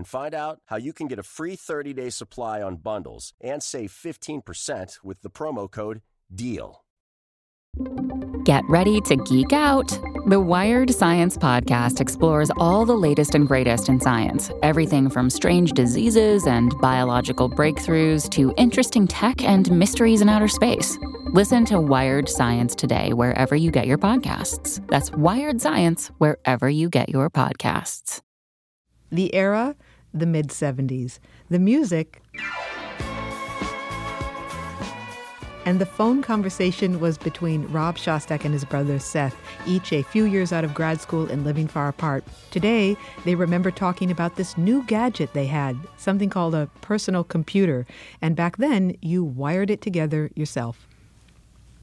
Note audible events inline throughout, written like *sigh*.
and find out how you can get a free 30-day supply on bundles and save 15% with the promo code DEAL. Get ready to geek out. The Wired Science Podcast explores all the latest and greatest in science everything from strange diseases and biological breakthroughs to interesting tech and mysteries in outer space. Listen to Wired Science today, wherever you get your podcasts. That's Wired Science, wherever you get your podcasts. The era, the mid 70s. The music, and the phone conversation was between Rob Shostak and his brother Seth, each a few years out of grad school and living far apart. Today, they remember talking about this new gadget they had, something called a personal computer. And back then, you wired it together yourself.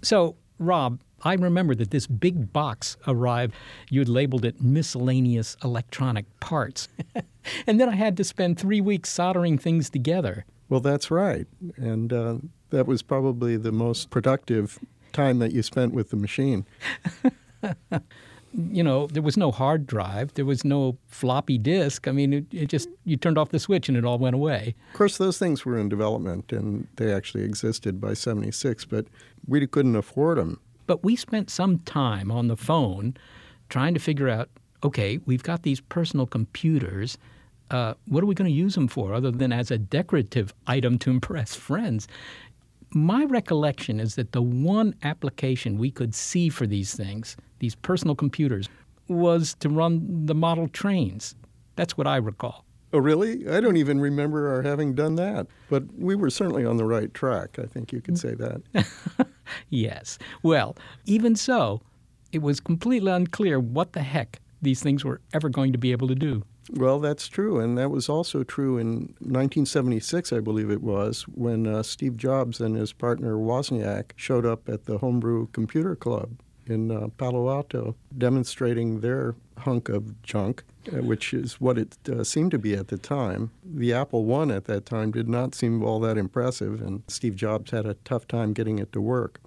So, Rob, I remember that this big box arrived. You had labeled it miscellaneous electronic parts. *laughs* and then I had to spend three weeks soldering things together. Well, that's right. And uh, that was probably the most productive time that you spent with the machine. *laughs* you know, there was no hard drive, there was no floppy disk. I mean, it, it, just, you turned off the switch and it all went away. Of course, those things were in development and they actually existed by 76, but we couldn't afford them. But we spent some time on the phone trying to figure out okay, we've got these personal computers uh, what are we going to use them for other than as a decorative item to impress *laughs* friends? My recollection is that the one application we could see for these things, these personal computers, was to run the model trains. That's what I recall. Oh, really? I don't even remember our having done that. But we were certainly on the right track. I think you could mm. say that. *laughs* yes. Well, even so, it was completely unclear what the heck these things were ever going to be able to do. Well, that's true. And that was also true in 1976, I believe it was, when uh, Steve Jobs and his partner Wozniak showed up at the Homebrew Computer Club in uh, Palo Alto demonstrating their hunk of junk, uh, which is what it uh, seemed to be at the time. The Apple I at that time did not seem all that impressive, and Steve Jobs had a tough time getting it to work.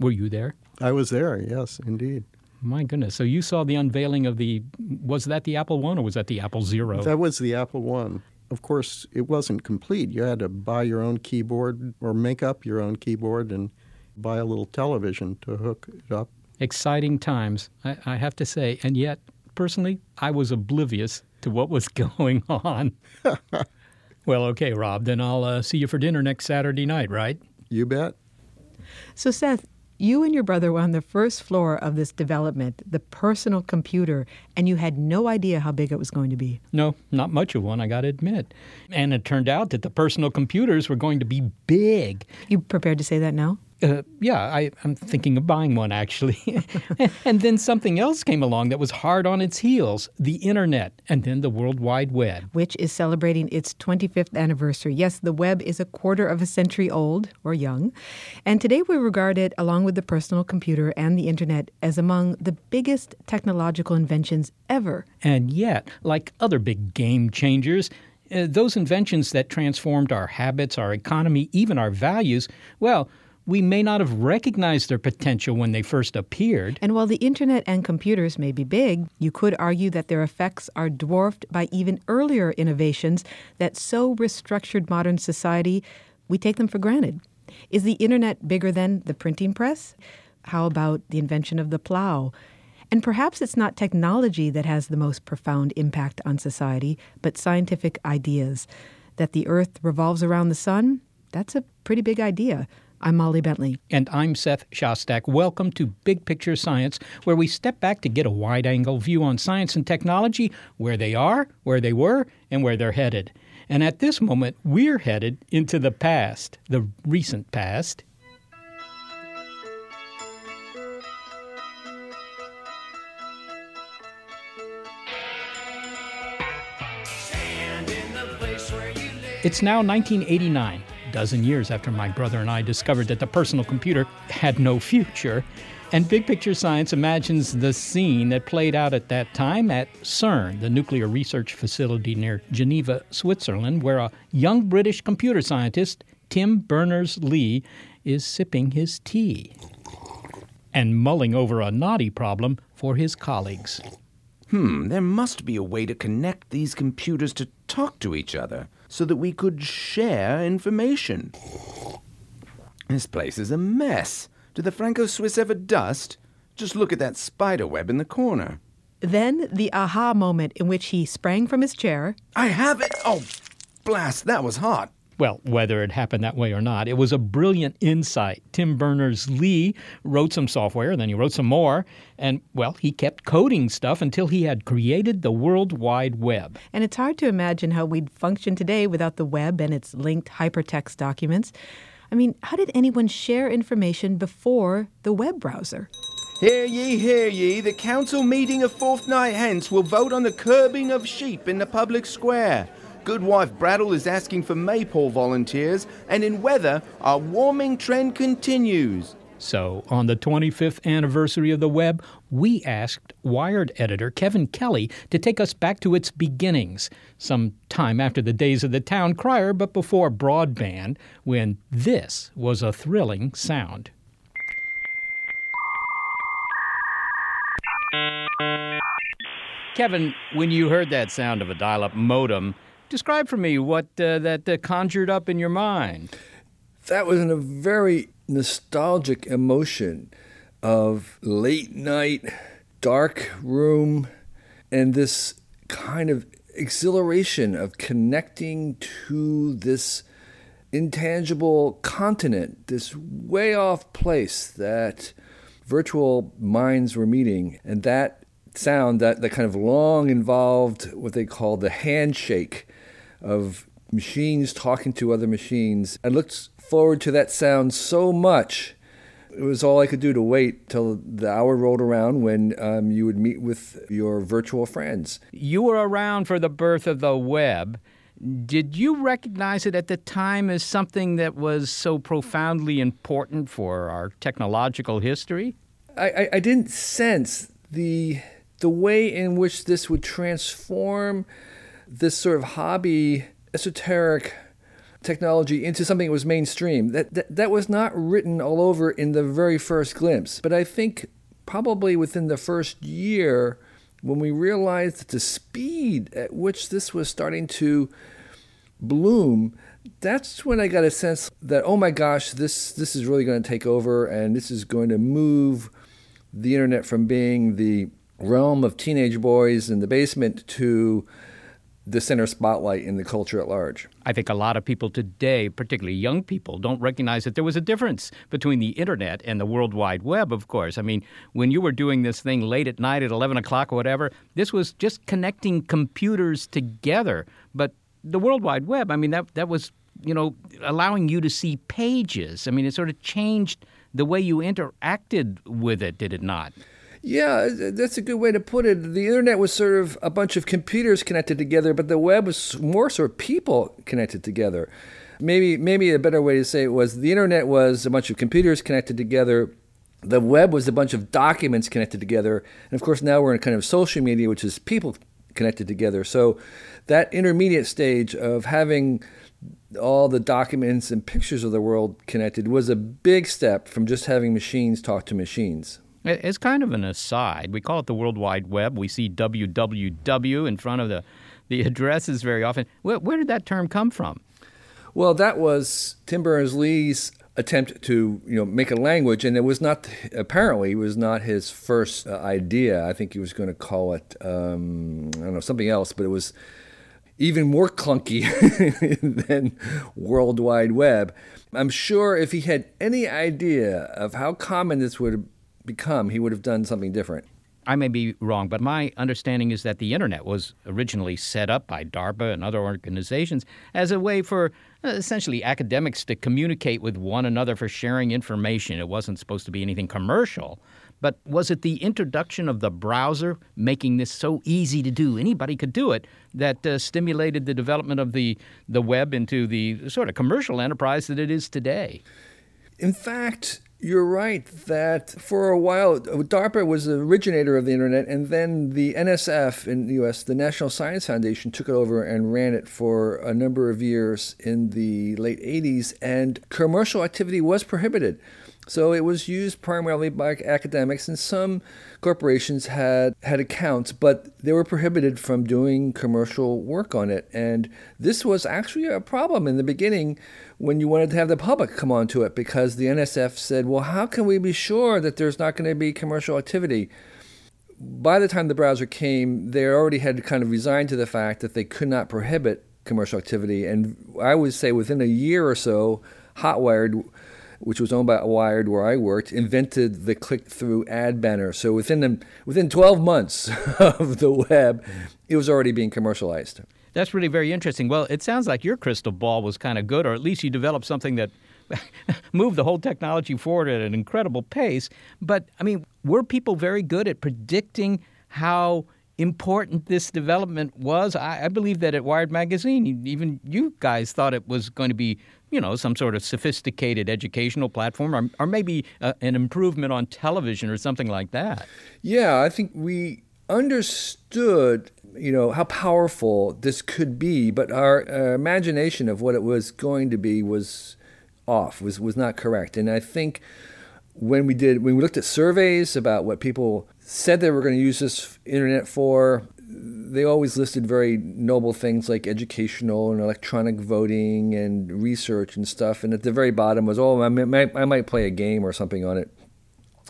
Were you there? I was there, yes, indeed. My goodness. So you saw the unveiling of the was that the Apple 1 or was that the Apple 0? That was the Apple 1. Of course, it wasn't complete. You had to buy your own keyboard or make up your own keyboard and buy a little television to hook it up. Exciting times, I, I have to say. And yet, personally, I was oblivious to what was *laughs* going on. *laughs* well, okay, Rob, then I'll uh, see you for dinner next Saturday night, right? You bet. So, Seth, you and your brother were on the first floor of this development, the personal computer, and you had no idea how big it was going to be. No, not much of one, I got to admit. And it turned out that the personal computers were going to be big. You prepared to say that now? Uh, yeah, I, am thinking of buying one actually. *laughs* and then something else came along that was hard on its heels the internet, and then the World Wide Web. Which is celebrating its 25th anniversary. Yes, the web is a quarter of a century old, or young. And today we regard it, along with the personal computer and the internet, as among the biggest technological inventions ever. And yet, like other big game changers, uh, those inventions that transformed our habits, our economy, even our values, well, we may not have recognized their potential when they first appeared. And while the internet and computers may be big, you could argue that their effects are dwarfed by even earlier innovations that so restructured modern society we take them for granted. Is the internet bigger than the printing press? How about the invention of the plow? And perhaps it's not technology that has the most profound impact on society, but scientific ideas. That the earth revolves around the sun? That's a pretty big idea. I'm Molly Bentley. And I'm Seth Shostak. Welcome to Big Picture Science, where we step back to get a wide angle view on science and technology, where they are, where they were, and where they're headed. And at this moment, we're headed into the past, the recent past. It's now 1989. Dozen years after my brother and I discovered that the personal computer had no future. And Big Picture Science imagines the scene that played out at that time at CERN, the nuclear research facility near Geneva, Switzerland, where a young British computer scientist, Tim Berners Lee, is sipping his tea and mulling over a knotty problem for his colleagues. Hmm, there must be a way to connect these computers to talk to each other so that we could share information. This place is a mess. Did the Franco Swiss ever dust? Just look at that spider web in the corner. Then the aha moment in which he sprang from his chair. I have it! Oh, blast, that was hot. Well, whether it happened that way or not, it was a brilliant insight. Tim Berners Lee wrote some software, then he wrote some more, and, well, he kept coding stuff until he had created the World Wide Web. And it's hard to imagine how we'd function today without the web and its linked hypertext documents. I mean, how did anyone share information before the web browser? Hear ye, hear ye, the council meeting a fortnight hence will vote on the curbing of sheep in the public square. Goodwife Brattle is asking for maypole volunteers, and in weather, our warming trend continues. So, on the 25th anniversary of the web, we asked Wired editor Kevin Kelly to take us back to its beginnings, some time after the days of the town crier, but before broadband, when this was a thrilling sound. Kevin, when you heard that sound of a dial up modem, describe for me what uh, that uh, conjured up in your mind. That was in a very nostalgic emotion of late night, dark room, and this kind of exhilaration of connecting to this intangible continent, this way off place that virtual minds were meeting. And that sound, that, that kind of long involved, what they call the handshake of machines talking to other machines. I looked forward to that sound so much. It was all I could do to wait till the hour rolled around when um, you would meet with your virtual friends. You were around for the birth of the web. Did you recognize it at the time as something that was so profoundly important for our technological history? I, I, I didn't sense the the way in which this would transform this sort of hobby, esoteric technology into something that was mainstream. That, that, that was not written all over in the very first glimpse. But I think probably within the first year, when we realized the speed at which this was starting to bloom, that's when I got a sense that oh my gosh, this this is really going to take over, and this is going to move the internet from being the realm of teenage boys in the basement to the center spotlight in the culture at large. I think a lot of people today, particularly young people, don't recognize that there was a difference between the internet and the World Wide Web, of course. I mean, when you were doing this thing late at night at 11 o'clock or whatever, this was just connecting computers together. But the World Wide Web, I mean, that, that was, you know, allowing you to see pages. I mean, it sort of changed the way you interacted with it, did it not? Yeah, uh, that's a good way to put it. The internet was sort of a bunch of computers connected together, but the web was more sort of people connected together. Maybe maybe a better way to say it was the internet was a bunch of computers connected together. The web was a bunch of documents connected together. And of course now we're in kind of social media which is people connected together. So that intermediate stage of having all the documents and pictures of the world connected was a big step from just having machines talk to machines. As kind of an aside, we call it the World Wide Web. We see www in front of the, the *laughs* addresses very often. Where, where did that term come from? Well, that was Tim Berners Lee's attempt to you know make a language, and it was not apparently it was not his first uh, idea. I think he was going to call it um, I don't know something else, but it was even more clunky *laughs* than World Wide Web. I'm sure if he had any idea of how common this would become, he would have done something different. I may be wrong, but my understanding is that the internet was originally set up by DARPA and other organizations as a way for uh, essentially academics to communicate with one another for sharing information. It wasn't supposed to be anything commercial. But was it the introduction of the browser making this so easy to do? Anybody could do it that uh, stimulated the development of the, the web into the sort of commercial enterprise that it is today. In fact, you're right that for a while, DARPA was the originator of the internet, and then the NSF in the US, the National Science Foundation, took it over and ran it for a number of years in the late 80s, and commercial activity was prohibited. So it was used primarily by academics, and some corporations had had accounts, but they were prohibited from doing commercial work on it. And this was actually a problem in the beginning when you wanted to have the public come onto it because the NSF said, "Well, how can we be sure that there's not going to be commercial activity?" By the time the browser came, they already had kind of resigned to the fact that they could not prohibit commercial activity. And I would say within a year or so, Hotwired which was owned by Wired, where I worked, invented the click-through ad banner. So within the, within 12 months *laughs* of the web, it was already being commercialized. That's really very interesting. Well, it sounds like your crystal ball was kind of good, or at least you developed something that *laughs* moved the whole technology forward at an incredible pace. But I mean, were people very good at predicting how important this development was? I, I believe that at Wired Magazine, even you guys thought it was going to be you know, some sort of sophisticated educational platform or, or maybe uh, an improvement on television or something like that. Yeah, I think we understood, you know, how powerful this could be, but our uh, imagination of what it was going to be was off, was, was not correct. And I think when we did, when we looked at surveys about what people said they were going to use this internet for, they always listed very noble things like educational and electronic voting and research and stuff. And at the very bottom was, oh, I might, I might play a game or something on it.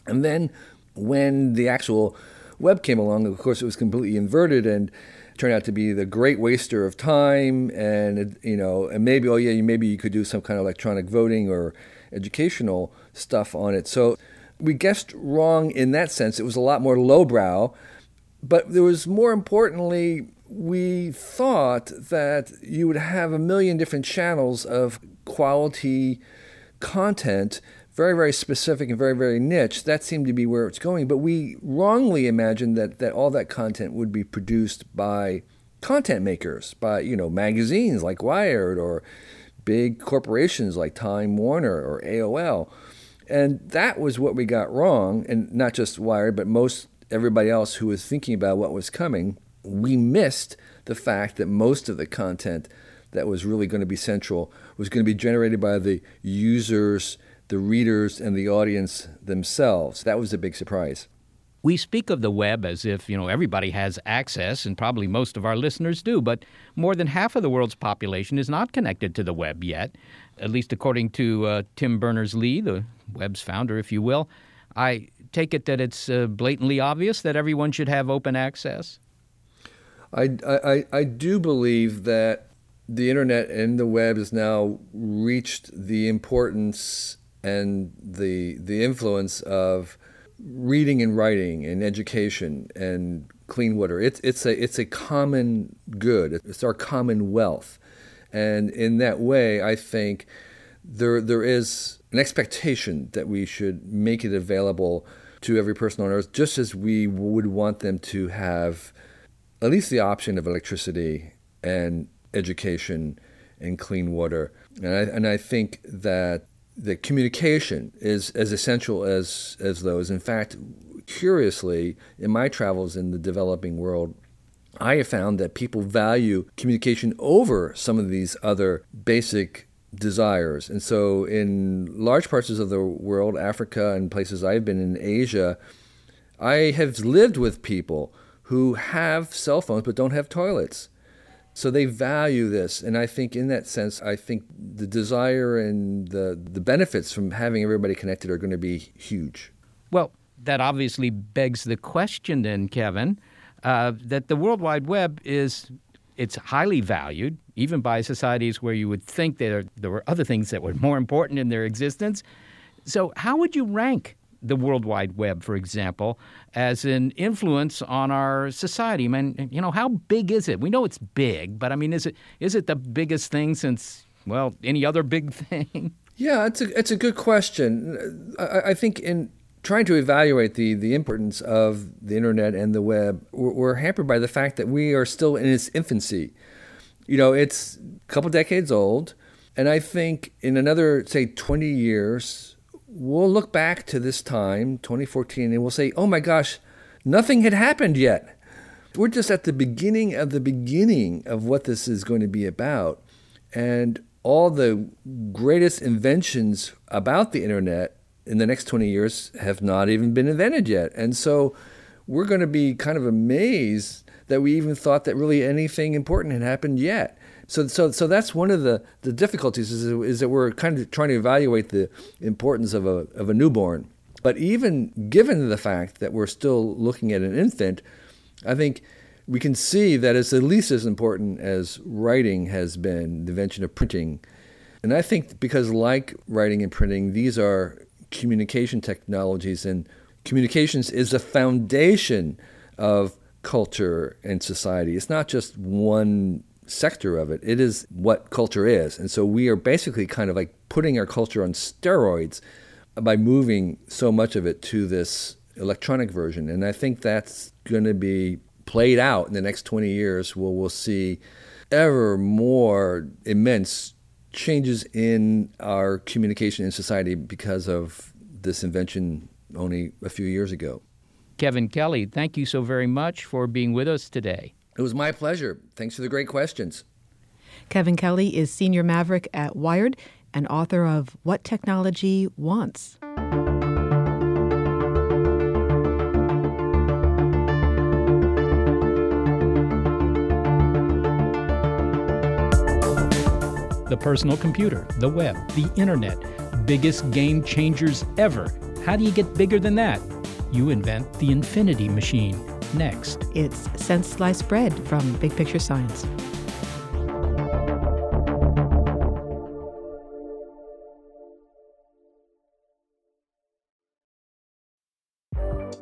And then when the actual web came along, of course, it was completely inverted and turned out to be the great waster of time. And you know, and maybe, oh yeah, maybe you could do some kind of electronic voting or educational stuff on it. So we guessed wrong in that sense. It was a lot more lowbrow but there was more importantly, we thought that you would have a million different channels of quality content, very, very specific and very, very niche. That seemed to be where it's going. But we wrongly imagined that, that all that content would be produced by content makers, by, you know, magazines like Wired or big corporations like Time Warner or AOL. And that was what we got wrong, and not just Wired, but most everybody else who was thinking about what was coming, we missed the fact that most of the content that was really going to be central was going to be generated by the users, the readers, and the audience themselves. That was a big surprise. We speak of the web as if, you know, everybody has access and probably most of our listeners do, but more than half of the world's population is not connected to the web yet, at least according to uh, Tim Berners-Lee, the web's founder, if you will. I take it that it's uh, blatantly obvious that everyone should have open access? I, I, I do believe that the internet and the web has now reached the importance and the the influence of reading and writing and education and clean water. It's it's a it's a common good. It's our common wealth, and in that way, I think there there is an expectation that we should make it available to every person on earth, just as we would want them to have at least the option of electricity and education and clean water. And I, and I think that the communication is as essential as, as those. In fact, curiously, in my travels in the developing world, I have found that people value communication over some of these other basic desires. And so, in large parts of the world, Africa and places I've been in Asia, I have lived with people who have cell phones but don't have toilets. So they value this. And I think, in that sense, I think the desire and the, the benefits from having everybody connected are going to be huge. Well, that obviously begs the question, then, Kevin, uh, that the World Wide Web is it's highly valued, even by societies where you would think there, there were other things that were more important in their existence. So, how would you rank the World Wide Web, for example, as an influence on our society? I mean, you know, how big is it? We know it's big, but I mean, is it is it the biggest thing since well any other big *laughs* thing? Yeah, it's a it's a good question. I, I think in trying to evaluate the, the importance of the internet and the web, we're, we're hampered by the fact that we are still in its infancy. You know, it's a couple decades old, and I think in another, say, 20 years, we'll look back to this time, 2014, and we'll say, oh my gosh, nothing had happened yet. We're just at the beginning of the beginning of what this is going to be about. And all the greatest inventions about the internet in the next 20 years have not even been invented yet. And so we're going to be kind of amazed that we even thought that really anything important had happened yet. So, so, so that's one of the, the difficulties is, is that we're kind of trying to evaluate the importance of a, of a newborn. But even given the fact that we're still looking at an infant, I think we can see that it's at least as important as writing has been, the invention of printing. And I think because, like writing and printing, these are communication technologies, and communications is the foundation of culture and society. It's not just one sector of it, it is what culture is. And so we are basically kind of like putting our culture on steroids by moving so much of it to this electronic version. And I think that's going to be played out in the next 20 years where we'll see ever more immense changes in our communication in society because of this invention only a few years ago. Kevin Kelly, thank you so very much for being with us today. It was my pleasure. Thanks for the great questions. Kevin Kelly is Senior Maverick at Wired and author of What Technology Wants. The personal computer, the web, the internet, biggest game changers ever. How do you get bigger than that? You invent the infinity machine. Next. It's Since Sliced Bread from Big Picture Science.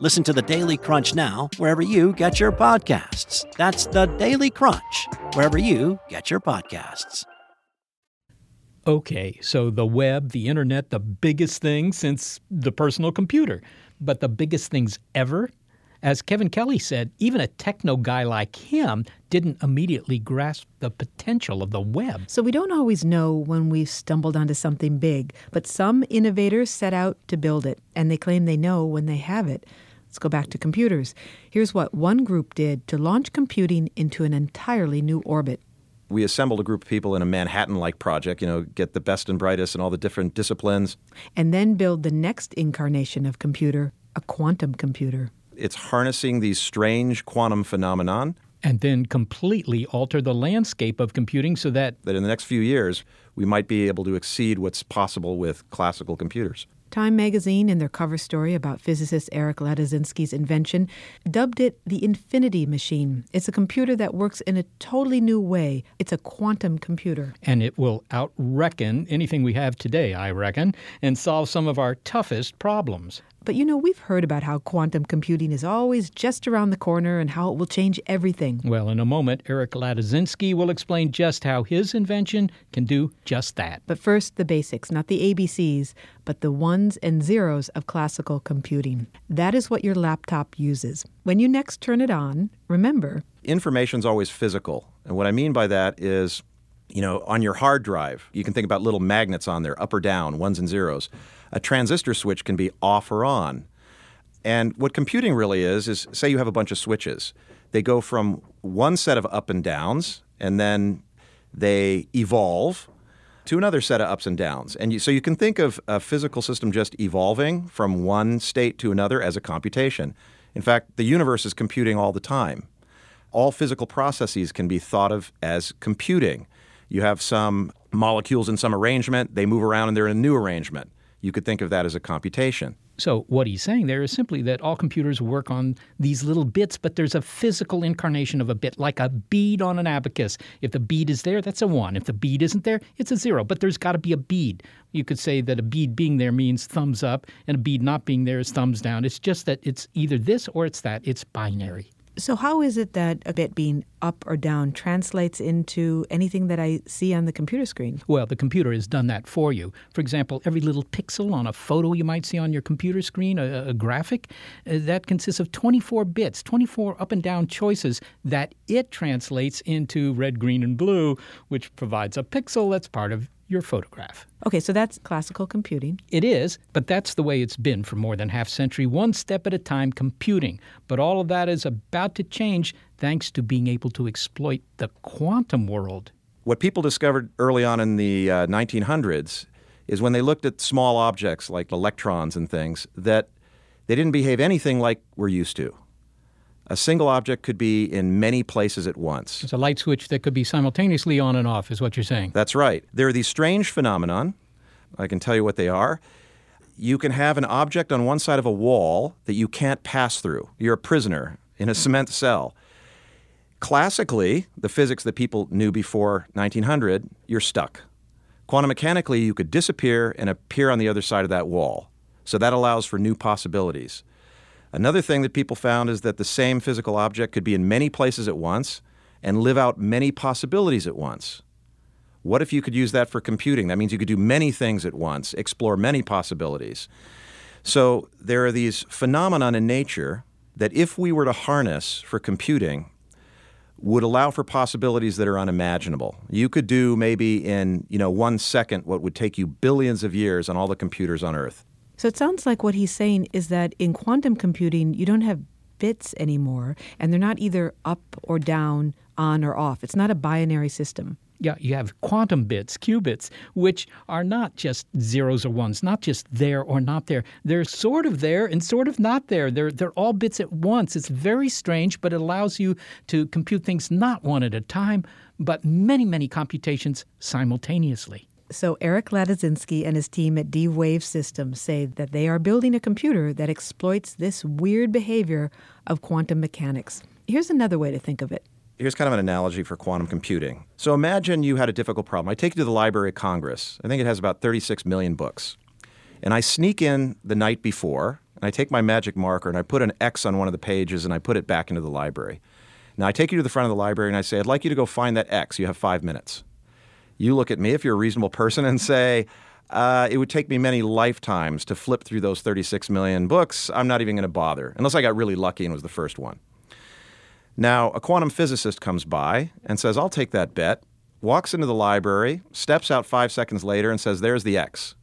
Listen to the Daily Crunch now, wherever you get your podcasts. That's the Daily Crunch, wherever you get your podcasts. Okay, so the web, the internet, the biggest thing since the personal computer, but the biggest things ever? As Kevin Kelly said, even a techno guy like him didn't immediately grasp the potential of the web. So we don't always know when we've stumbled onto something big, but some innovators set out to build it, and they claim they know when they have it. Let's go back to computers. Here's what one group did to launch computing into an entirely new orbit. We assembled a group of people in a Manhattan like project, you know, get the best and brightest in all the different disciplines. And then build the next incarnation of computer, a quantum computer. It's harnessing these strange quantum phenomenon. And then completely alter the landscape of computing so that. That in the next few years, we might be able to exceed what's possible with classical computers. Time magazine, in their cover story about physicist Eric Ladizinsky's invention, dubbed it the infinity machine. It's a computer that works in a totally new way. It's a quantum computer. And it will outreckon anything we have today, I reckon, and solve some of our toughest problems. But you know, we've heard about how quantum computing is always just around the corner and how it will change everything. Well, in a moment, Eric Ladizinsky will explain just how his invention can do just that. But first, the basics, not the ABCs, but the ones and zeros of classical computing. That is what your laptop uses. When you next turn it on, remember information's always physical. And what I mean by that is, you know, on your hard drive, you can think about little magnets on there, up or down, ones and zeros a transistor switch can be off or on. And what computing really is, is say you have a bunch of switches. They go from one set of up and downs, and then they evolve to another set of ups and downs. And you, so you can think of a physical system just evolving from one state to another as a computation. In fact, the universe is computing all the time. All physical processes can be thought of as computing. You have some molecules in some arrangement, they move around and they're in a new arrangement. You could think of that as a computation. So, what he's saying there is simply that all computers work on these little bits, but there's a physical incarnation of a bit, like a bead on an abacus. If the bead is there, that's a one. If the bead isn't there, it's a zero. But there's got to be a bead. You could say that a bead being there means thumbs up, and a bead not being there is thumbs down. It's just that it's either this or it's that. It's binary. So, how is it that a bit being up or down translates into anything that I see on the computer screen? Well, the computer has done that for you. For example, every little pixel on a photo you might see on your computer screen, a, a graphic, uh, that consists of 24 bits, 24 up and down choices that it translates into red, green, and blue, which provides a pixel that's part of your photograph. Okay, so that's classical computing. It is, but that's the way it's been for more than half a century, one step at a time computing. But all of that is about to change thanks to being able to exploit the quantum world. What people discovered early on in the uh, 1900s is when they looked at small objects like electrons and things that they didn't behave anything like we're used to. A single object could be in many places at once. It's a light switch that could be simultaneously on and off, is what you're saying. That's right. There are these strange phenomenon. I can tell you what they are. You can have an object on one side of a wall that you can't pass through. You're a prisoner in a cement cell. Classically, the physics that people knew before 1900, you're stuck. Quantum mechanically, you could disappear and appear on the other side of that wall. So that allows for new possibilities. Another thing that people found is that the same physical object could be in many places at once and live out many possibilities at once. What if you could use that for computing? That means you could do many things at once, explore many possibilities. So there are these phenomena in nature that if we were to harness for computing would allow for possibilities that are unimaginable. You could do maybe in, you know, 1 second what would take you billions of years on all the computers on earth. So it sounds like what he's saying is that in quantum computing, you don't have bits anymore, and they're not either up or down, on or off. It's not a binary system. Yeah, you have quantum bits, qubits, which are not just zeros or ones, not just there or not there. They're sort of there and sort of not there. They're, they're all bits at once. It's very strange, but it allows you to compute things not one at a time, but many, many computations simultaneously. So, Eric Ladizinsky and his team at D Wave Systems say that they are building a computer that exploits this weird behavior of quantum mechanics. Here's another way to think of it. Here's kind of an analogy for quantum computing. So, imagine you had a difficult problem. I take you to the Library of Congress. I think it has about 36 million books. And I sneak in the night before, and I take my magic marker and I put an X on one of the pages and I put it back into the library. Now, I take you to the front of the library and I say, I'd like you to go find that X. You have five minutes you look at me, if you're a reasonable person, and say, uh, it would take me many lifetimes to flip through those 36 million books. I'm not even going to bother, unless I got really lucky and was the first one. Now, a quantum physicist comes by and says, I'll take that bet, walks into the library, steps out five seconds later, and says, There's the X.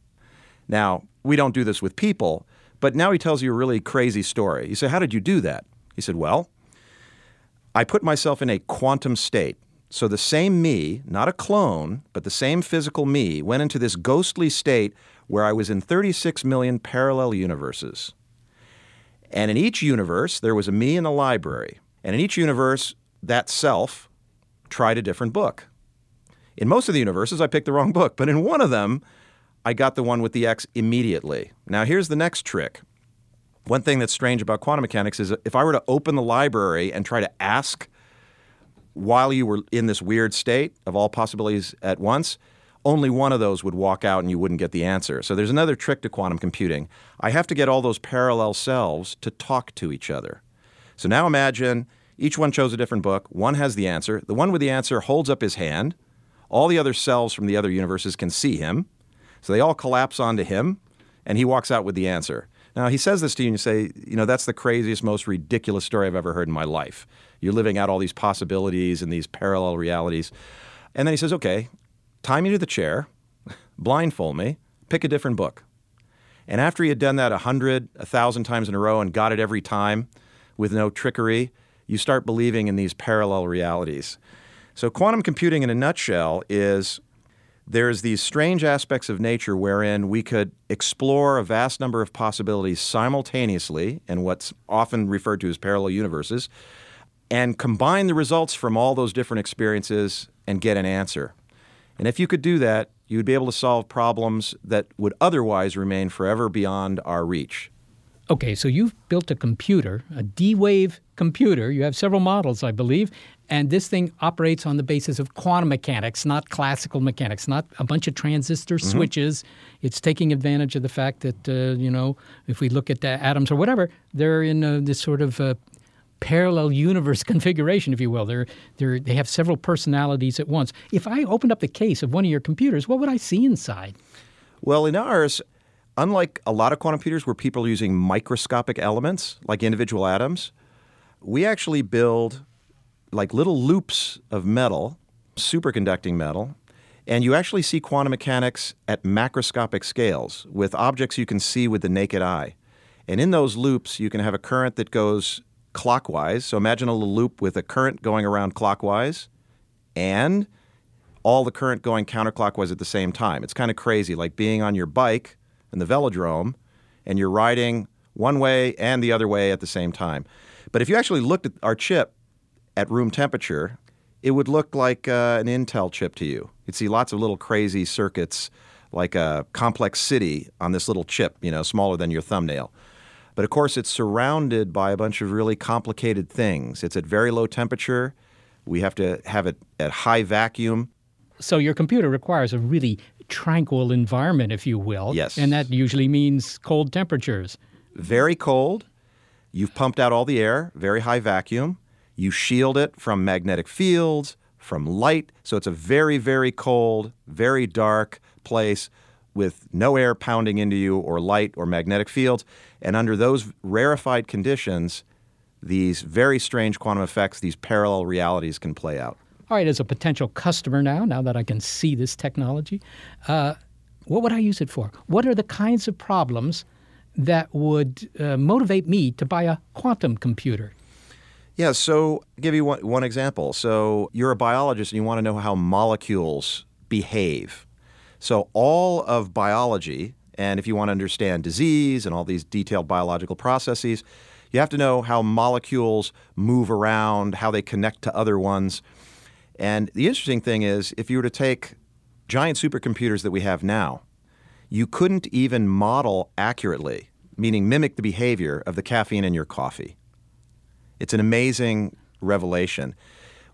Now, we don't do this with people, but now he tells you a really crazy story. You say, How did you do that? He said, Well, I put myself in a quantum state. So the same me, not a clone, but the same physical me, went into this ghostly state where I was in 36 million parallel universes. And in each universe, there was a me in a library. And in each universe, that self tried a different book. In most of the universes, I picked the wrong book, but in one of them, I got the one with the X immediately. Now, here's the next trick. One thing that's strange about quantum mechanics is if I were to open the library and try to ask while you were in this weird state of all possibilities at once, only one of those would walk out and you wouldn't get the answer. So there's another trick to quantum computing. I have to get all those parallel selves to talk to each other. So now imagine each one chose a different book, one has the answer. The one with the answer holds up his hand. All the other selves from the other universes can see him. So they all collapse onto him, and he walks out with the answer. Now, he says this to you, and you say, you know, that's the craziest, most ridiculous story I've ever heard in my life. You're living out all these possibilities and these parallel realities. And then he says, okay, tie me to the chair, blindfold me, pick a different book. And after he had done that a hundred, a thousand times in a row and got it every time with no trickery, you start believing in these parallel realities. So, quantum computing, in a nutshell, is there's these strange aspects of nature wherein we could explore a vast number of possibilities simultaneously in what's often referred to as parallel universes and combine the results from all those different experiences and get an answer. And if you could do that, you would be able to solve problems that would otherwise remain forever beyond our reach. Okay, so you've built a computer, a D Wave computer. You have several models, I believe. And this thing operates on the basis of quantum mechanics, not classical mechanics, not a bunch of transistor Mm-hmm. switches. It's taking advantage of the fact that, uh, you know, if we look at the atoms or whatever, they're in uh, this sort of uh, parallel universe *laughs* configuration, if you will. They're, they're, they have several personalities at once. If I opened up the case of one of your computers, what would I see inside? Well, in ours, unlike a lot of quantum computers where people are using microscopic elements like individual atoms, we actually build like little loops of metal, superconducting metal, and you actually see quantum mechanics at macroscopic scales with objects you can see with the naked eye. And in those loops, you can have a current that goes clockwise. So imagine a little loop with a current going around clockwise and all the current going counterclockwise at the same time. It's kind of crazy, like being on your bike in the velodrome and you're riding one way and the other way at the same time. But if you actually looked at our chip at room temperature, it would look like uh, an Intel chip to you. You'd see lots of little crazy circuits, like a complex city on this little chip, you know, smaller than your thumbnail. But of course, it's surrounded by a bunch of really complicated things. It's at very low temperature. We have to have it at high vacuum. So your computer requires a really tranquil environment, if you will. Yes. And that usually means cold temperatures. very cold. You've pumped out all the air, very high vacuum. You shield it from magnetic fields, from light. So it's a very, very cold, very dark place with no air pounding into you or light or magnetic fields. And under those rarefied conditions, these very strange quantum effects, these parallel realities can play out. All right, as a potential customer now, now that I can see this technology, uh, what would I use it for? What are the kinds of problems that would uh, motivate me to buy a quantum computer? Yeah, so I'll give you one, one example. So you're a biologist and you want to know how molecules behave. So all of biology, and if you want to understand disease and all these detailed biological processes, you have to know how molecules move around, how they connect to other ones. And the interesting thing is, if you were to take giant supercomputers that we have now, you couldn't even model accurately, meaning mimic the behavior of the caffeine in your coffee. It's an amazing revelation.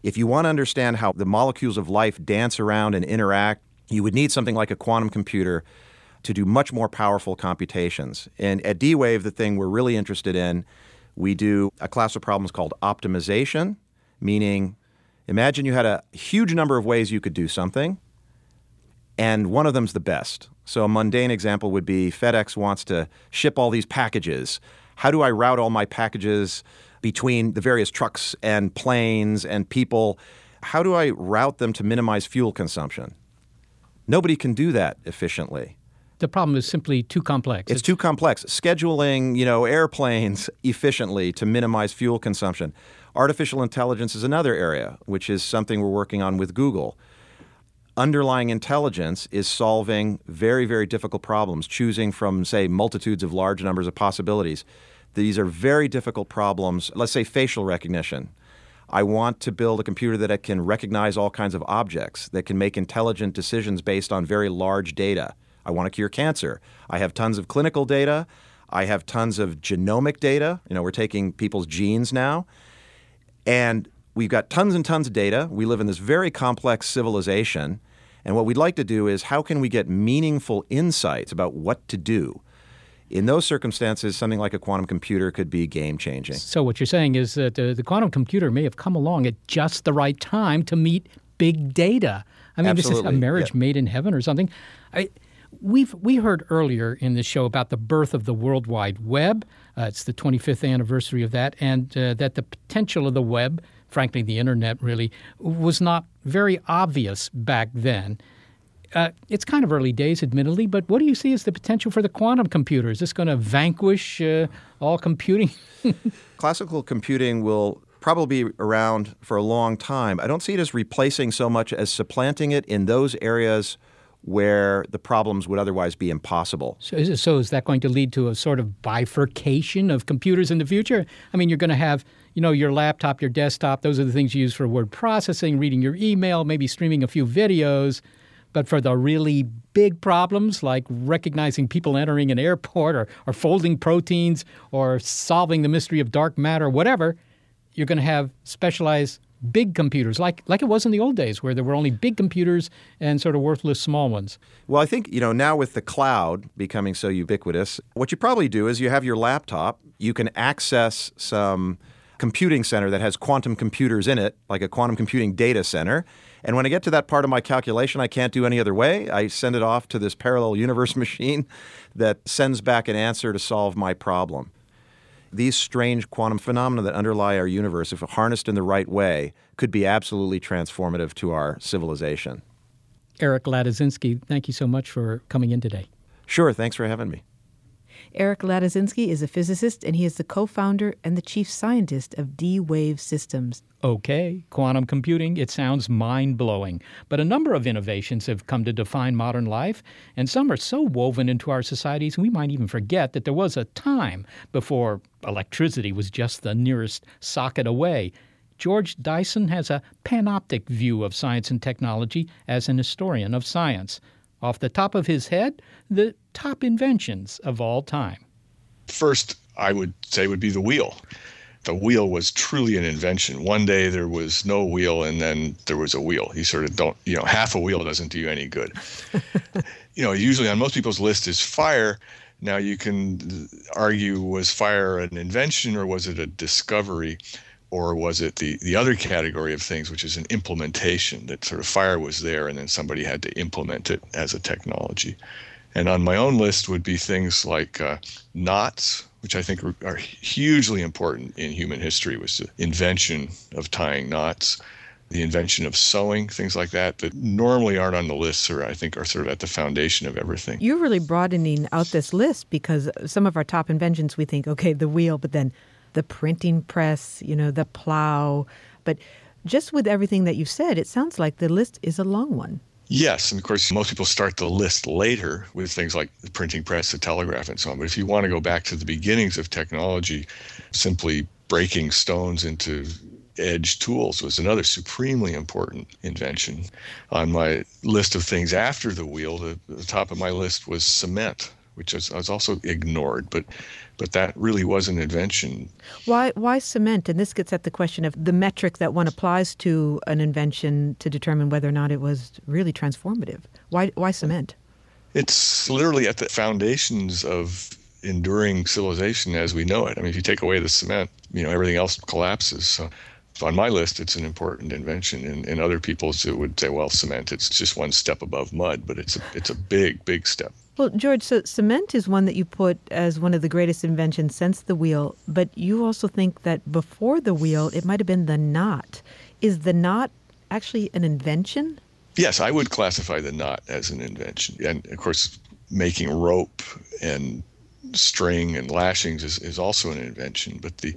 If you want to understand how the molecules of life dance around and interact, you would need something like a quantum computer to do much more powerful computations. And at D Wave, the thing we're really interested in, we do a class of problems called optimization, meaning imagine you had a huge number of ways you could do something, and one of them's the best. So a mundane example would be FedEx wants to ship all these packages. How do I route all my packages between the various trucks and planes and people? How do I route them to minimize fuel consumption? Nobody can do that efficiently. The problem is simply too complex. It's too complex. Scheduling, you know, airplanes *laughs* efficiently to minimize fuel consumption. Artificial intelligence is another area, which is something we're working on with Google. Underlying intelligence is solving very, very difficult problems, choosing from, say, multitudes of large numbers of possibilities. These are very difficult problems. Let's say facial recognition. I want to build a computer that can recognize all kinds of objects, that can make intelligent decisions based on very large data. I want to cure cancer. I have tons of clinical data. I have tons of genomic data. You know, we're taking people's genes now. And we've got tons and tons of data. We live in this very complex civilization. And what we'd like to do is how can we get meaningful insights about what to do? In those circumstances, something like a quantum computer could be game changing. So what you're saying is that uh, the quantum computer may have come along at just the right time to meet big data. I mean, this is a marriage yeah. made in heaven or something. I, we've we heard earlier in the show about the birth of the World Wide Web. Uh, it's the 25th anniversary of that, and uh, that the potential of the web, frankly, the internet really, was not very obvious back then. Uh, it's kind of early days, admittedly, but what do you see as the potential for the quantum computer? Is this going to vanquish uh, all computing? *laughs* classical computing will probably be around for a long time. I don't see it as replacing so much as supplanting it in those areas where the problems would otherwise be impossible. So is, so is that going to lead to a sort of bifurcation of computers in the future? I mean, you're going to have, you know, your laptop, your desktop, those are the things you use for word processing, reading your email, maybe streaming a few videos. But for the really big problems like recognizing people entering an airport or, or folding proteins or solving the mystery of dark matter, whatever, you're going to have specialized big computers, like like it was in the old days, where there were only big computers and sort of worthless small ones. Well, I think you know now with the cloud becoming so ubiquitous, what you probably do is you have your laptop. You can access some computing center that has quantum computers in it, like a quantum computing data center. And when I get to that part of my calculation I can't do any other way, I send it off to this parallel universe *laughs* machine that sends back an answer to solve my problem these strange quantum phenomena that underlie our universe, if harnessed in the right way, could be absolutely transformative to our civilization. Eric Ladizinsky, thank you so much for coming in today. Sure, thanks for having me. Eric Ladizinsky is a physicist and he is the co founder and the chief scientist of D-Wave Systems. Okay, quantum computing, it sounds mind blowing. But a number of innovations have come to define modern life, and some are so woven into our societies we might even forget that there was a time before electricity was just the nearest socket away. George Dyson has a panoptic view of science and technology as an historian of science off the top of his head the top inventions of all time. First, I would say would be the wheel. The wheel was truly an invention. One day there was no wheel, and then there was a wheel. You sort of don't, you know, half a wheel doesn't do you any good. *laughs* you know, usually on most people's list is fire. Now you can argue was fire an invention or was it a discovery? Or was it the, the other category of things, which is an implementation that sort of fire was there and then somebody had to implement it as a technology? And on my own list would be things like uh, knots, which I think are, are hugely important in human history, was the invention of tying knots, the invention of sewing, things like that, that normally aren't on the list or I think are sort of at the foundation of everything. You're really broadening out this list because some of our top inventions we think, okay, the wheel, but then the printing press, you know, the plow. But just with everything that you've said, it sounds like the list is a long one. Yes, and of course, most people start the list later with things like the printing press, the telegraph, and so on. But if you want to go back to the beginnings of technology, simply breaking stones into edge tools was another supremely important invention. On my list of things after the wheel, the, the top of my list was cement, which was, was also ignored. But but that really was an invention. Why why cement? And this gets at the question of the metric that one applies to an invention to determine whether or not it was really transformative. Why why cement? It's literally at the foundations of enduring civilization as we know it. I mean, if you take away the cement, you know, everything else collapses. So on my list, it's an important invention. And, and other people's, it would say, well, cement, it's just one step above mud, but it's a, it's a big, big step. Well, George, so cement is one that you put as one of the greatest inventions since the wheel, but you also think that before the wheel, it might have been the knot. Is the knot actually an invention? Yes, I would classify the knot as an invention. And of course, making rope and string and lashings is, is also an invention. But the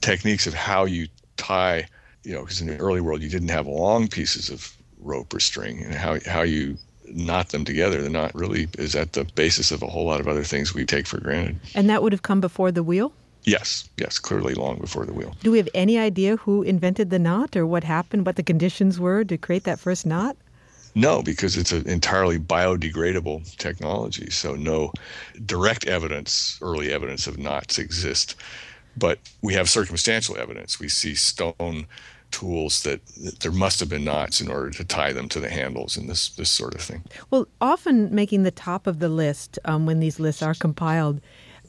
techniques of how you tie, you know, because in the early world you didn't have long pieces of rope or string, and how, how you knot them together. They're not really is at the basis of a whole lot of other things we take for granted. And that would have come before the wheel? Yes, yes, clearly long before the wheel. Do we have any idea who invented the knot or what happened, what the conditions were to create that first knot? No, because it's an entirely biodegradable technology. So no direct evidence, early evidence of knots exist. But we have circumstantial evidence. We see stone tools that, that, there must have been knots in order to tie them to the handles and this this sort of thing. Well, often making the top of the list um, when these lists are compiled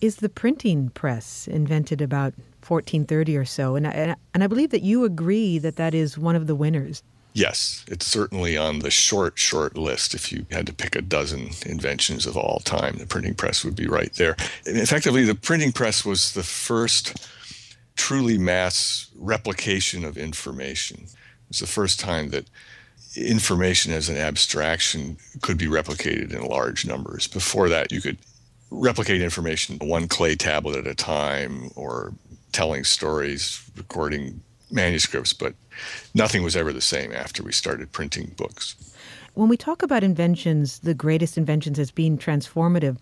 is the printing press invented about 1430 or so, and I, and I believe that you agree that that is one of the winners. Yes, it's certainly on the short, short list. If you had to pick a dozen inventions of all time, the printing press would be right there. And effectively, the printing press was the first truly mass replication of information. It's the first time that information as an abstraction could be replicated in large numbers. Before that, you could replicate information one clay tablet at a time or telling stories, recording manuscripts, but nothing was ever the same after we started printing books. When we talk about inventions, the greatest inventions as being transformative,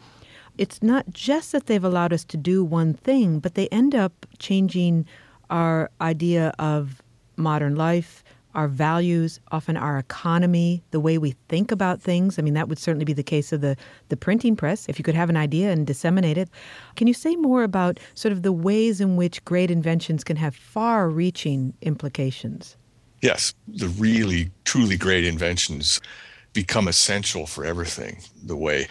it's not just that they've allowed us to do one thing, but they end up changing our idea of modern life, our values, often our economy, the way we think about things. I mean, that would certainly be the case of the, the printing press, if you could have an idea and disseminate it. Can you say more about sort of the ways in which great inventions can have far reaching implications? Yes, the really, truly great inventions become essential for everything. The way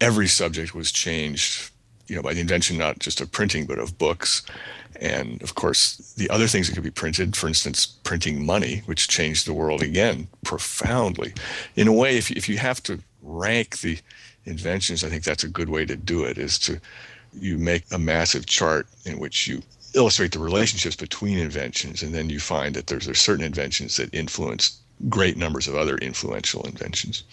every subject was changed, you know, by the invention not just of printing, but of books. And of course, the other things that could be printed, for instance, printing money, which changed the world again profoundly. In a way, if, if you have to rank the inventions, I think that's a good way to do it, is to you make a massive chart in which you illustrate the relationships between inventions, and then you find that there's, there's certain inventions that influence great numbers of other influential inventions.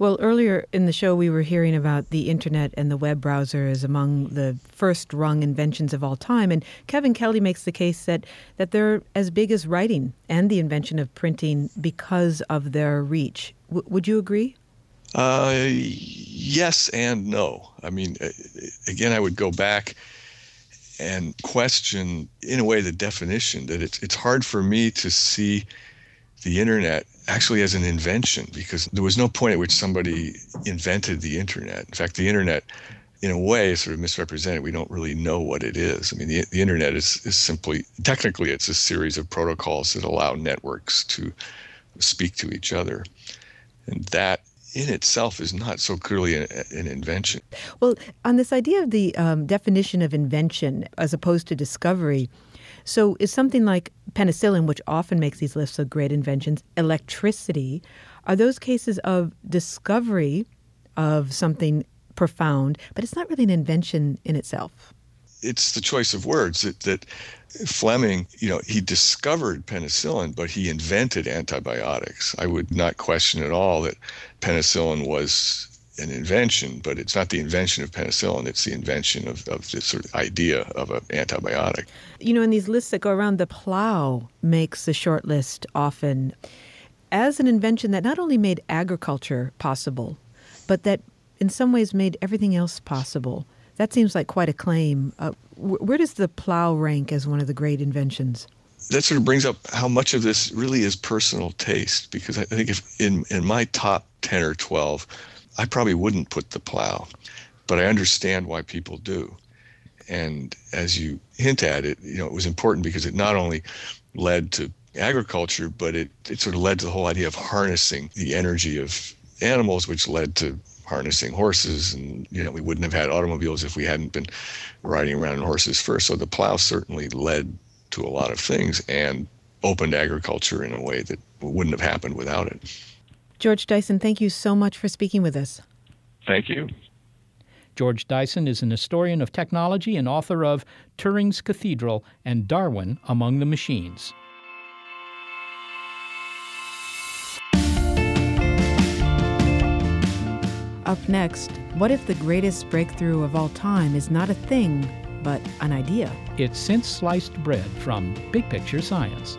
Well, earlier in the show, we were hearing about the internet and the web browser as among the first rung inventions of all time. And Kevin Kelly makes the case that, that they're as big as writing and the invention of printing because of their reach. W- would you agree? Uh, yes and no. I mean, again, I would go back and question, in a way, the definition that it's, it's hard for me to see the internet actually as an invention because there was no point at which somebody invented the internet. In fact, the internet, in a way, is sort of misrepresented. We don't really know what it is. I mean, the, the internet is, is simply, technically, it's a series of protocols that allow networks to speak to each other. And that in itself is not so clearly an, an, invention. Well, on this idea of the um, definition of invention as opposed to discovery, so is something like penicillin, which often makes these lists of great inventions, electricity, are those cases of discovery of something profound, but it's not really an invention in itself? It's the choice of words that, that Fleming, you know, he discovered penicillin, but he invented antibiotics. I would not question at all that penicillin was an invention, but it's not the invention of penicillin, it's the invention of, of this sort of idea of an antibiotic. You know, in these lists that go around, the plow makes the short list often as an invention that not only made agriculture possible, but that in some ways made everything else possible. That seems like quite a claim. Uh, where does the plow rank as one of the great inventions? That sort of brings up how much of this really is personal taste, because I think if in, in my top 10 or 12, I probably wouldn't put the plow, but I understand why people do. And as you hint at it, you know, it was important because it not only led to agriculture, but it, it sort of led to the whole idea of harnessing the energy of animals, which led to harnessing horses. And, you know, we wouldn't have had automobiles if we hadn't been riding around in horses first. So the plow certainly led to a lot of things and opened agriculture in a way that wouldn't have happened without it. George Dyson, thank you so much for speaking with us. Thank you. George Dyson is an historian of technology and author of Turing's Cathedral and Darwin Among the Machines. Up next, what if the greatest breakthrough of all time is not a thing, but an idea? It's since sliced bread from Big Picture Science.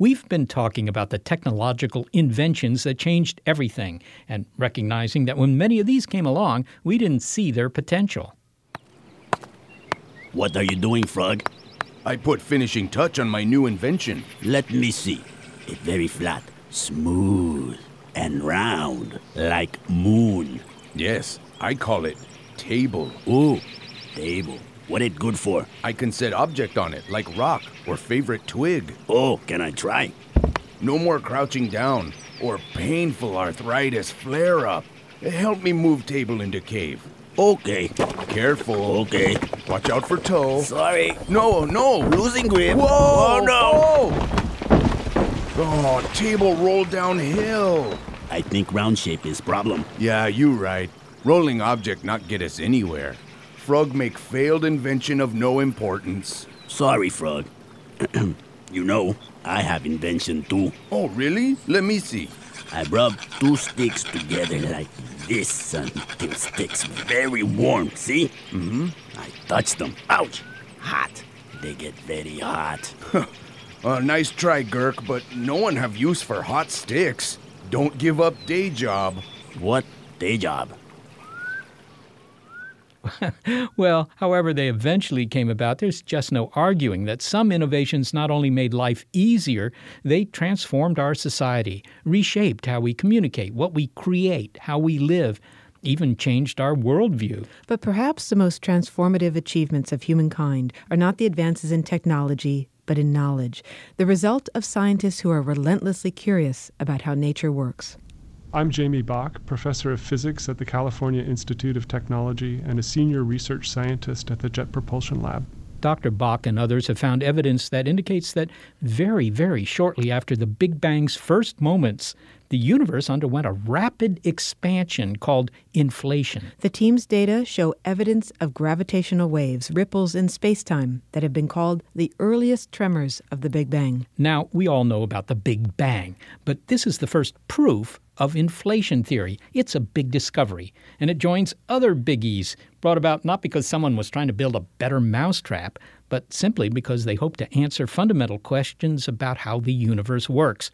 We've been talking about the technological inventions that changed everything, and recognizing that when many of these came along, we didn't see their potential. What are you doing, Frog? I put finishing touch on my new invention. Let me see. It's very flat, smooth, and round, like moon. Yes, I call it table. Ooh, table. What it good for? I can set object on it, like rock or favorite twig. Oh, can I try? No more crouching down or painful arthritis flare up. Help me move table into cave. Okay. Careful. Okay. Watch out for toe. Sorry. No, no. Losing grip. Whoa! Oh, no. Whoa. Oh, table rolled downhill. I think round shape is problem. Yeah, you right. Rolling object not get us anywhere. Frog make failed invention of no importance. Sorry, Frog. *clears throat* you know, I have invention too. Oh, really? Let me see. I rub two sticks together like this until sticks very warm, see? Mm-hmm. I touch them. Ouch! Hot. They get very hot. uh, nice try, Gurk, but no one have use for hot sticks. Don't give up day job. What day job? *laughs* well, however they eventually came about, there's just no arguing that some innovations not only made life easier, they transformed our society, reshaped how we communicate, what we create, how we live, even changed our worldview. But perhaps the most transformative achievements of humankind are not the advances in technology, but in knowledge, the result of scientists who are relentlessly curious about how nature works. I'm Jamie Bock, professor of physics at the California Institute of Technology and a senior research scientist at the Jet Propulsion Lab. Dr. Bock and others have found evidence that indicates that very, very shortly after the Big Bang's first moments, the universe underwent a rapid expansion called inflation. The team's data show evidence of gravitational waves, ripples in spacetime, that have been called the earliest tremors of the Big Bang. Now, we all know about the Big Bang, but this is the first proof of inflation theory. It's a big discovery, and it joins other biggies brought about not because someone was trying to build a better mousetrap, but simply because they hope to answer fundamental questions about how the universe works.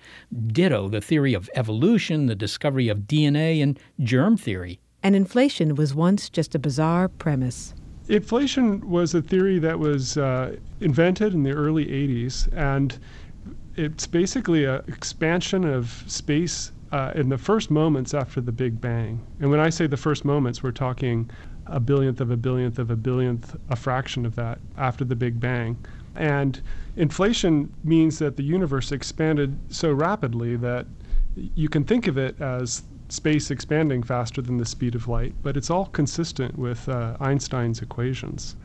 Ditto the theory of evolution, the discovery of DNA, and germ theory. And inflation was once just a bizarre premise. Inflation was a theory that was uh, invented in the early 80s, and it's basically an expansion of space uh, in the first moments after the Big Bang. And when I say the first moments, we're talking a billionth of a billionth of a billionth, a fraction of that after the Big Bang. And inflation means that the universe expanded so rapidly that you can think of it as space expanding faster than the speed of light, but it's all consistent with uh, Einstein's equations.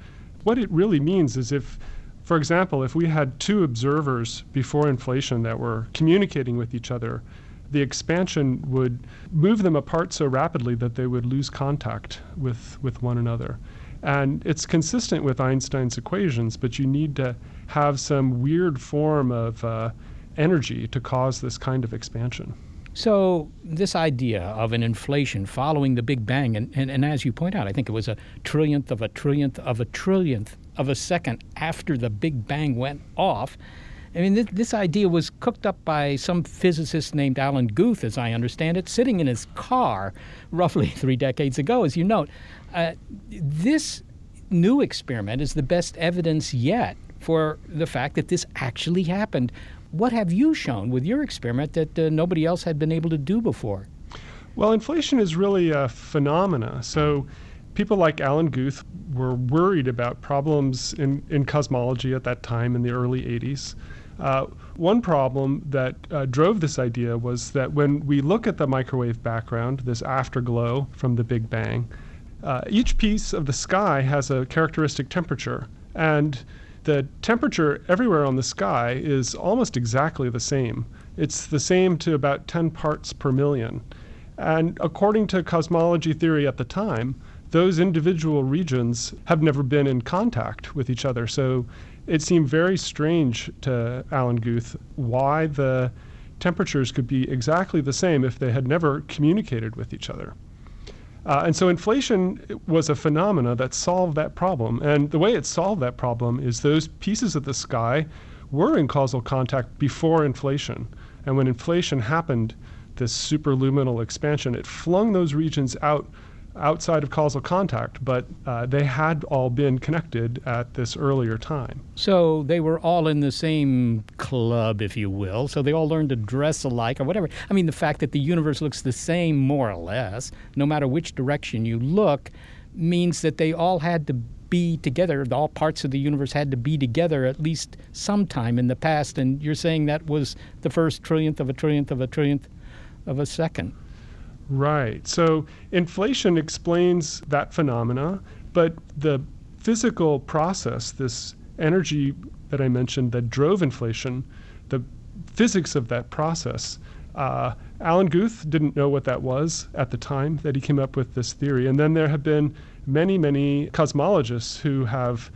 What it really means is if, for example, if we had two observers before inflation that were communicating with each other, the expansion would move them apart so rapidly that they would lose contact with, with one another. And it's consistent with Einstein's equations, but you need to have some weird form of uh, energy to cause this kind of expansion. So, this idea of an inflation following the Big Bang, and, and, and as you point out, I think it was a trillionth of a trillionth of a trillionth of a second after the Big Bang went off, I mean, this, this, idea was cooked up by some physicist named Alan Guth, as I understand it, sitting in his car roughly *laughs* three decades ago, as you note. Uh, this new experiment is the best evidence yet for the fact that this actually happened. What have you shown with your experiment that uh, nobody else had been able to do before? Well, inflation is really a phenomena. So, people like Alan Guth were worried about problems in, in cosmology at that time in the early 80s. Uh, one problem that uh, drove this idea was that when we look at the microwave background, this afterglow from the Big Bang, uh, each piece of the sky has a characteristic temperature. And the temperature everywhere on the sky is almost exactly the same. It's the same to about 10 parts per million. And according to cosmology theory at the time, those individual regions have never been in contact with each other. So it seemed very strange to Alan Guth why the temperatures could be exactly the same if they had never communicated with each other. Uh, and so inflation was a phenomena that solved that problem. And the way it solved that problem is those pieces of the sky were in causal contact before inflation. And when inflation happened, this superluminal expansion, it flung those regions out outside of causal contact, but uh, they had all been connected at this earlier time. So they were all in the same club, if you will. So they all learned to dress alike or whatever. I mean, the fact that the universe looks the same, more or less, no matter which direction you look, means that they all had to be together. All parts of the universe had to be together at least sometime in the past. And you're saying that was the first trillionth of a trillionth of a trillionth of a second. Right. So inflation explains that phenomena, but the physical process, this energy that I mentioned that drove inflation, the physics of that process, uh, Alan Guth didn't know what that was at the time that he came up with this theory. And then there have been many, many cosmologists who have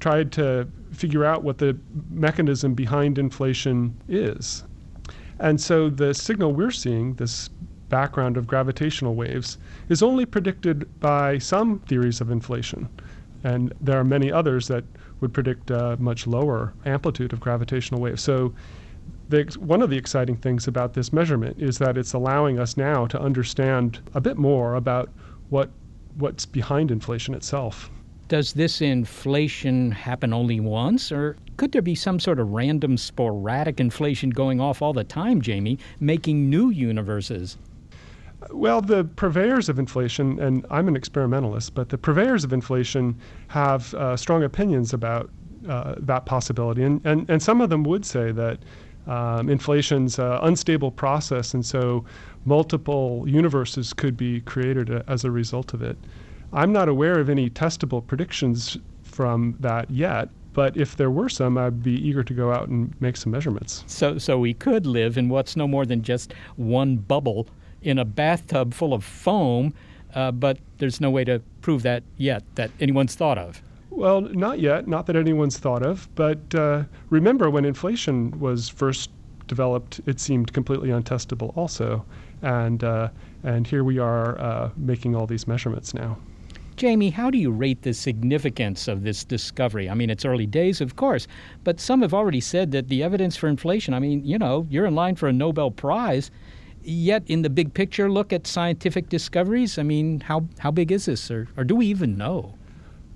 tried to figure out what the mechanism behind inflation is. And so the signal we're seeing, this background of gravitational waves is only predicted by some theories of inflation. And there are many others that would predict a much lower amplitude of gravitational waves. So the, one of the exciting things about this measurement is that it's allowing us now to understand a bit more about what what's behind inflation itself. Does this inflation happen only once, or could there be some sort of random sporadic inflation going off all the time, Jamie, making new universes? Well, the purveyors of inflation, and I'm an experimentalist, but the purveyors of inflation have uh, strong opinions about uh, that possibility. And, and, and some of them would say that um, inflation's an unstable process, and so multiple universes could be created as a result of it. I'm not aware of any testable predictions from that yet, but if there were some, I'd be eager to go out and make some measurements. So, so we could live in what's no more than just one bubble in a bathtub full of foam, uh, but there's no way to prove that yet that anyone's thought of. Well, not yet, not that anyone's thought of, but uh, remember when inflation was first developed, it seemed completely untestable also. And, uh, and here we are uh, making all these measurements now. Jamie, how do you rate the significance of this discovery? I mean, it's early days, of course, but some have already said that the evidence for inflation, I mean, you know, you're in line for a Nobel Prize. Yet, in the big picture, look at scientific discoveries. I mean, how, how big is this, or, or do we even know?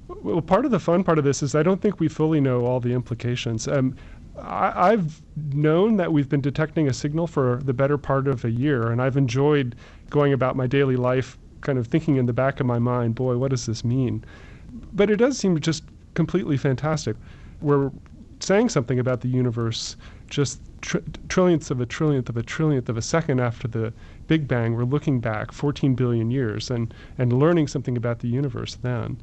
Well, part of the fun part of this is I don't think we fully know all the implications. Um, I, have known that we've been detecting a signal for the better part of a year, and I've enjoyed going about my daily life kind of thinking in the back of my mind, boy, what does this mean? But it does seem just completely fantastic. We're saying something about the universe just tr- trillionths of a trillionth of a trillionth of a second after the Big Bang. We're looking back 14 billion years and, and learning something about the universe then.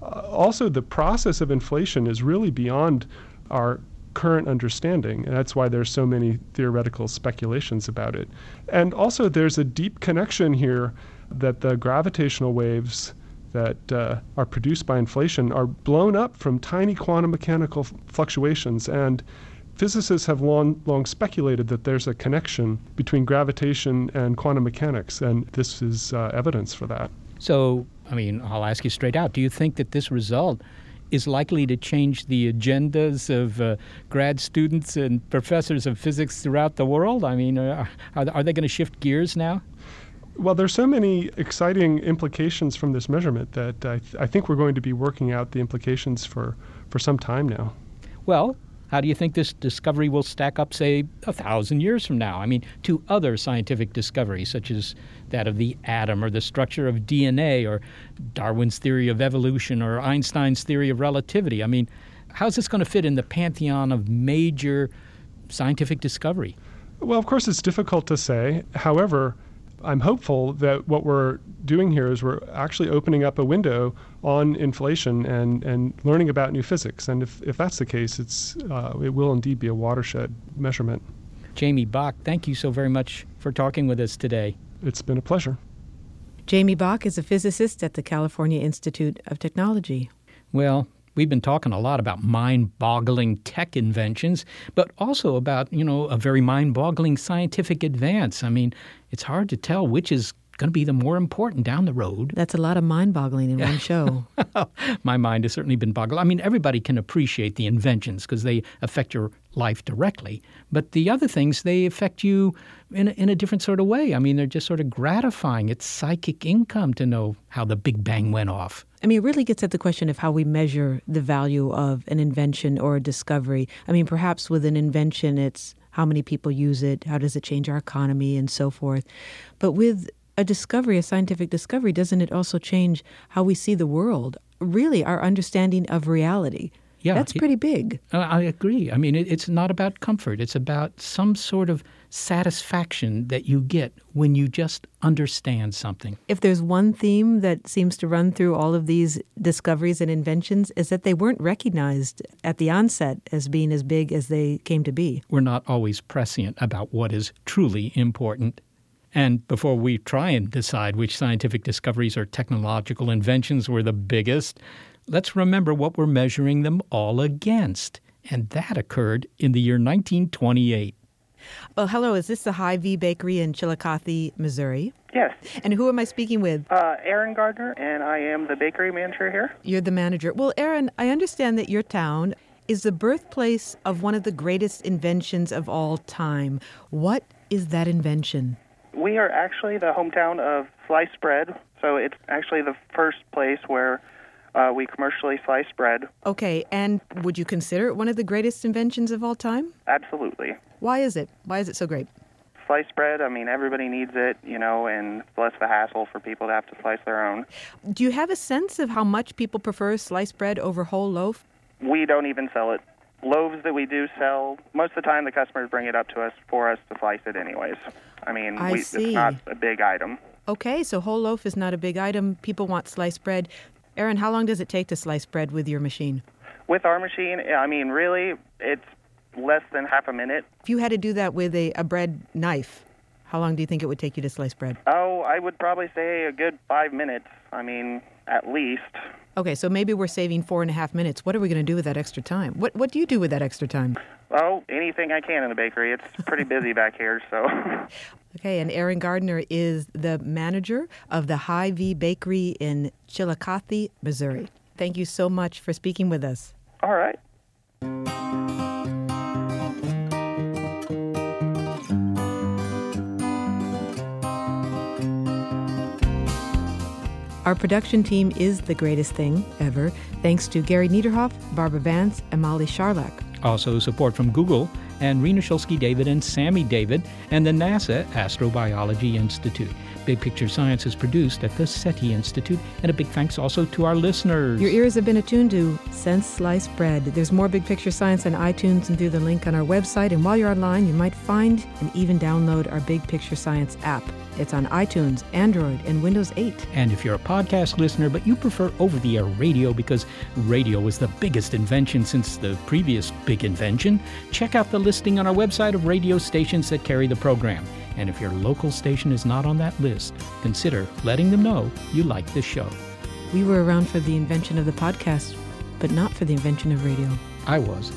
Uh, also, the process of inflation is really beyond our current understanding. And that's why there's so many theoretical speculations about it. And also, there's a deep connection here that the gravitational waves that uh, are produced by inflation are blown up from tiny quantum mechanical f- fluctuations. And physicists have long, long speculated that there's a connection between gravitation and quantum mechanics, and this is uh, evidence for that. So, I mean, I'll ask you straight out do you think that this result is likely to change the agendas of uh, grad students and professors of physics throughout the world? I mean, uh, are, are they going to shift gears now? Well, there's so many exciting implications from this measurement that I, th- I think we're going to be working out the implications for, for some time now. Well, how do you think this discovery will stack up, say, a thousand years from now? I mean, to other scientific discoveries, such as that of the atom or the structure of DNA or Darwin's theory of evolution or Einstein's theory of relativity. I mean, how's this going to fit in the pantheon of major scientific discovery? Well, of course, it's difficult to say. However, I'm hopeful that what we're doing here is we're actually opening up a window on inflation and, and learning about new physics. And if, if that's the case, it's, uh, it will indeed be a watershed measurement. Jamie Bock, thank you so very much for talking with us today. It's been a pleasure. Jamie Bock is a physicist at the California Institute of Technology. Well, We've been talking a lot about mind-boggling tech inventions, but also about, you know, a very mind-boggling scientific advance. I mean, it's hard to tell which is going to be the more important down the road. That's a lot of mind boggling in one *laughs* show. My mind has certainly been boggled. I mean, everybody can appreciate the inventions because they affect your life directly. But the other things, they affect you in a, in a different sort of way. I mean, they're just sort of gratifying. It's psychic income to know how the Big Bang went off. I mean, it really gets at the question of how we measure the value of an invention or a discovery. I mean, perhaps with an invention, it's how many people use it, how does it change our economy, and so forth. But with a discovery, a scientific discovery, doesn't it also change how we see the world? Really, our understanding of reality. Yeah, that's pretty big. I agree. I mean, it's not about comfort. It's about some sort of satisfaction that you get when you just understand something. If there's one theme that seems to run through all of these discoveries and inventions, is that they weren't recognized at the onset as being as big as they came to be. We're not always prescient about what is truly important. And before we try and decide which scientific discoveries or technological inventions were the biggest, let's remember what we're measuring them all against. And that occurred in the year 1928. Well, hello. Is this the Hy-Vee Bakery in Chillicothe, Missouri? Yes. And who am I speaking with? Uh, Aaron Gardner, and I am the bakery manager here. You're the manager. Well, Aaron, I understand that your town is the birthplace of one of the greatest inventions of all time. What is that invention? We are actually the hometown of sliced bread, so it's actually the first place where uh, we commercially slice bread. Okay, and would you consider it one of the greatest inventions of all time? Absolutely. Why is it? Why is it so great? Sliced bread, I mean, everybody needs it, you know, and less the hassle for people to have to slice their own. Do you have a sense of how much people prefer sliced bread over whole loaf? We don't even sell it. Loaves that we do sell, most of the time the customers bring it up to us for us to slice it anyways. I mean, I we, it's not a big item. Okay, so whole loaf is not a big item. People want sliced bread. Aaron, how long does it take to slice bread with your machine? With our machine, I mean, really, it's less than half a minute. If you had to do that with a, a bread knife, how long do you think it would take you to slice bread? Oh, I would probably say a good five minutes. I mean, at least. Okay, so maybe we're saving four and a half minutes. What are we going to do with that extra time? What What do you do with that extra time? Oh, anything I can in the bakery. It's pretty *laughs* busy back here, so. *laughs* Okay, and Aaron Gardner is the manager of the Hy-Vee Bakery in Chillicothe, Missouri. Thank you so much for speaking with us. All right. Our production team is the greatest thing ever, thanks to Gary Niederhoff, Barbara Vance, and Molly Charlak. Also, support from Google and Rena Shulsky David and Sammy David and the NASA Astrobiology Institute. Big Picture Science is produced at the SETI Institute, and a big thanks also to our listeners. Your ears have been attuned to Since Sliced Bread. There's more Big Picture Science on iTunes and through the link on our website. And while you're online, you might find and even download our Big Picture Science app. It's on iTunes, Android, and Windows 8. And if you're a podcast listener, but you prefer over the air radio because radio was the biggest invention since the previous big invention, check out the listing on our website of radio stations that carry the program. And if your local station is not on that list, consider letting them know you like this show. We were around for the invention of the podcast, but not for the invention of radio. I was.